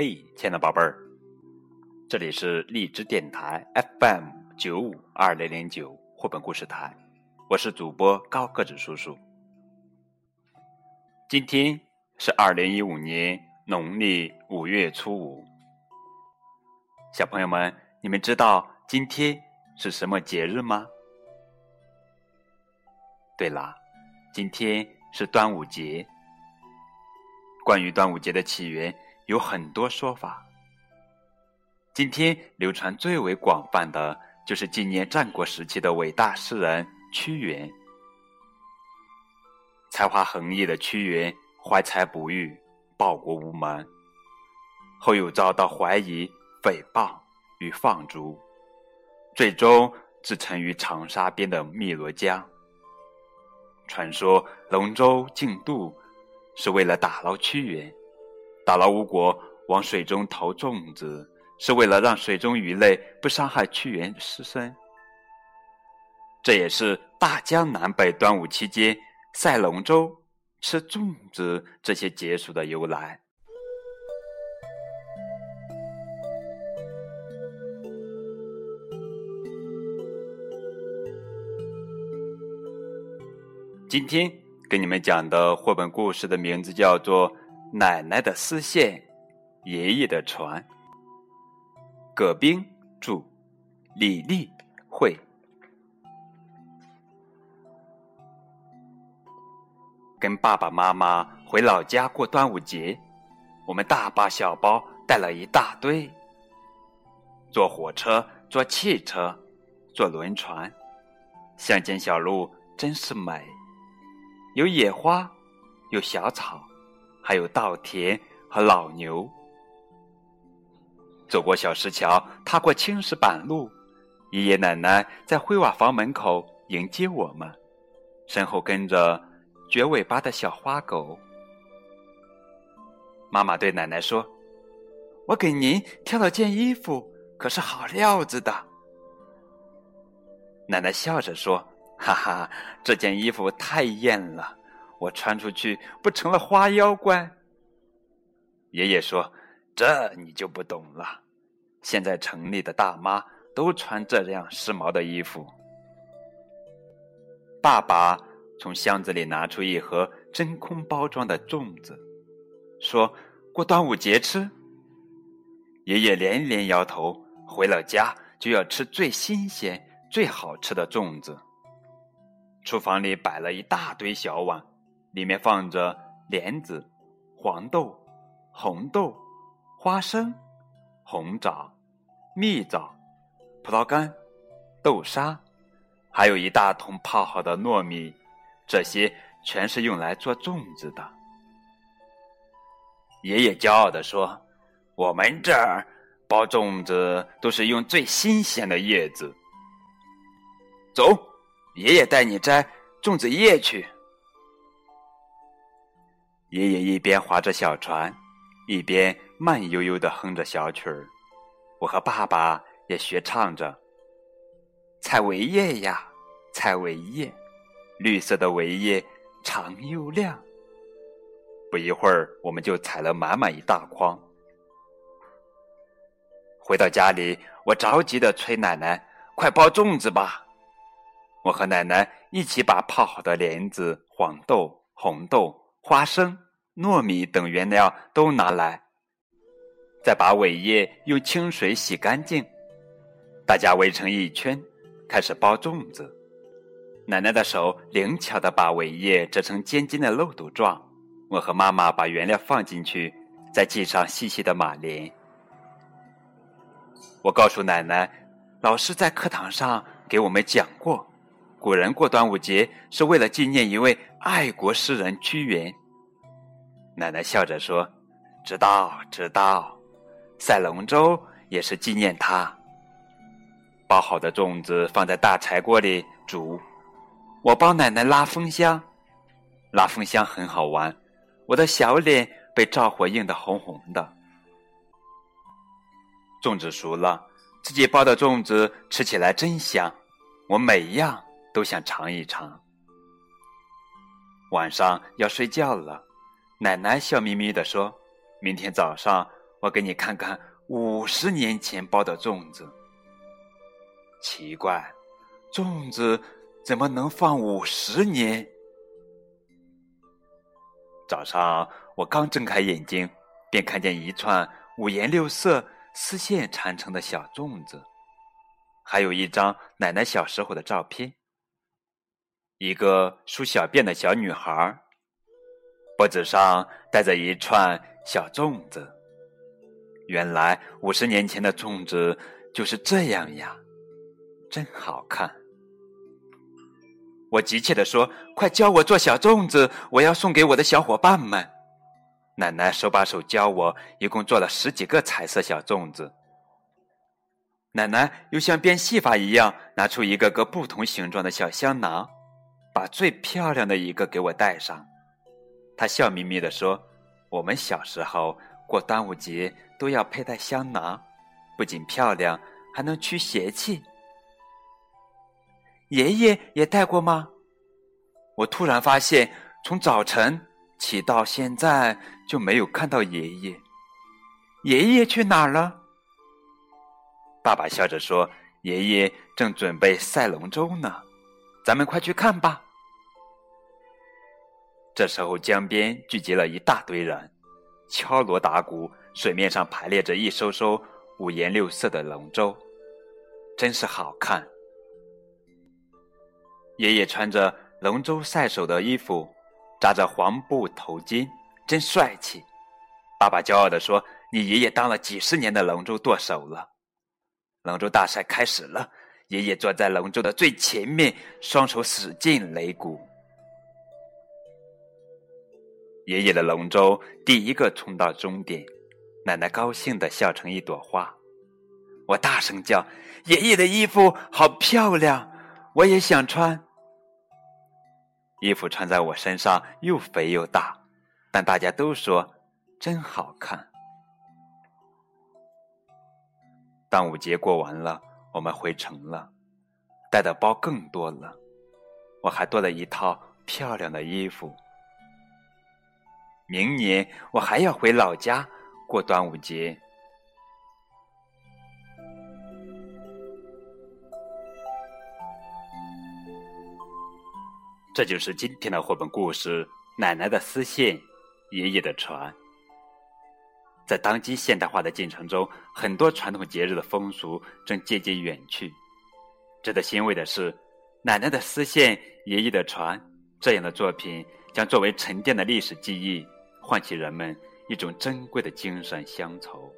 嘿，亲爱的宝贝儿，这里是荔枝电台 FM 九五二零零九绘本故事台，我是主播高个子叔叔。今天是二零一五年农历五月初五，小朋友们，你们知道今天是什么节日吗？对了，今天是端午节。关于端午节的起源，有很多说法。今天流传最为广泛的就是纪念战国时期的伟大诗人屈原。才华横溢的屈原怀才不遇，报国无门，后又遭到怀疑、诽谤与放逐，最终自沉于长沙边的汨罗江。传说龙舟竞渡。是为了打捞屈原，打捞吴国往水中投粽子，是为了让水中鱼类不伤害屈原尸身。这也是大江南北端午期间赛龙舟、吃粽子这些节俗的由来。今天。给你们讲的绘本故事的名字叫做《奶奶的丝线，爷爷的船》。葛冰著，李丽绘。跟爸爸妈妈回老家过端午节，我们大包小包带了一大堆。坐火车，坐汽车，坐轮船，乡间小路真是美。有野花，有小草，还有稻田和老牛。走过小石桥，踏过青石板路，爷爷奶奶在灰瓦房门口迎接我们，身后跟着撅尾巴的小花狗。妈妈对奶奶说：“我给您挑了件衣服，可是好料子的。”奶奶笑着说。哈哈，这件衣服太艳了，我穿出去不成了花妖怪？爷爷说：“这你就不懂了，现在城里的大妈都穿这样时髦的衣服。”爸爸从箱子里拿出一盒真空包装的粽子，说：“过端午节吃。”爷爷连连摇头，回了家就要吃最新鲜、最好吃的粽子。厨房里摆了一大堆小碗，里面放着莲子、黄豆、红豆、花生、红枣、蜜枣、葡萄干、豆沙，还有一大桶泡好的糯米，这些全是用来做粽子的。爷爷骄傲地说：“我们这儿包粽子都是用最新鲜的叶子。”走。爷爷带你摘粽子叶去。爷爷一边划着小船，一边慢悠悠的哼着小曲儿。我和爸爸也学唱着：“采苇叶呀，采苇叶，绿色的苇叶长又亮。”不一会儿，我们就采了满满一大筐。回到家里，我着急的催奶奶：“快包粽子吧！”我和奶奶一起把泡好的莲子、黄豆、红豆、花生、糯米等原料都拿来，再把苇叶用清水洗干净。大家围成一圈，开始包粽子。奶奶的手灵巧地把苇叶折成尖尖的漏斗状。我和妈妈把原料放进去，再系上细细的马铃。我告诉奶奶，老师在课堂上给我们讲过。古人过端午节是为了纪念一位爱国诗人屈原。奶奶笑着说：“知道，知道，赛龙舟也是纪念他。”包好的粽子放在大柴锅里煮，我帮奶奶拉风箱。拉风箱很好玩，我的小脸被灶火映得红红的。粽子熟了，自己包的粽子吃起来真香，我每样。都想尝一尝。晚上要睡觉了，奶奶笑眯眯地说：“明天早上我给你看看五十年前包的粽子。奇怪，粽子怎么能放五十年？早上我刚睁开眼睛，便看见一串五颜六色丝线缠成的小粽子，还有一张奶奶小时候的照片。一个梳小辫的小女孩，脖子上戴着一串小粽子。原来五十年前的粽子就是这样呀。真好看！我急切地说：“快教我做小粽子，我要送给我的小伙伴们。”奶奶手把手教我，一共做了十几个彩色小粽子。奶奶又像变戏法一样，拿出一个个不同形状的小香囊，把最漂亮的一个给我戴上。他笑眯眯地说：“我们小时候过端午节都要佩戴香囊，不仅漂亮，还能驱邪气。”爷爷也带过吗？我突然发现，从早晨起到现在就没有看到爷爷。爷爷去哪儿了？爸爸笑着说：“爷爷正准备赛龙舟呢，咱们快去看吧。”这时候，江边聚集了一大堆人，敲锣打鼓，水面上排列着一艘艘五颜六色的龙舟，真是好看。爷爷穿着龙舟赛手的衣服，扎着黄布头巾，真帅气。爸爸骄傲地说：“你爷爷当了几十年的龙舟舵手了。”龙舟大赛开始了，爷爷坐在龙舟的最前面，双手使劲擂鼓。爷爷的龙舟第一个冲到终点，奶奶高兴的笑成一朵花。我大声叫：“爷爷的衣服好漂亮，我也想穿。”衣服穿在我身上又肥又大，但大家都说真好看。端午节过完了，我们回城了，带的包更多了，我还多了一套漂亮的衣服。明年我还要回老家过端午节。这就是今天的绘本故事《奶奶的丝线，爷爷的船》。在当今现代化的进程中，很多传统节日的风俗正渐渐远去。值得欣慰的是，《奶奶的丝线，爷爷的船》这样的作品将作为沉淀的历史记忆，唤起人们一种珍贵的精神乡愁。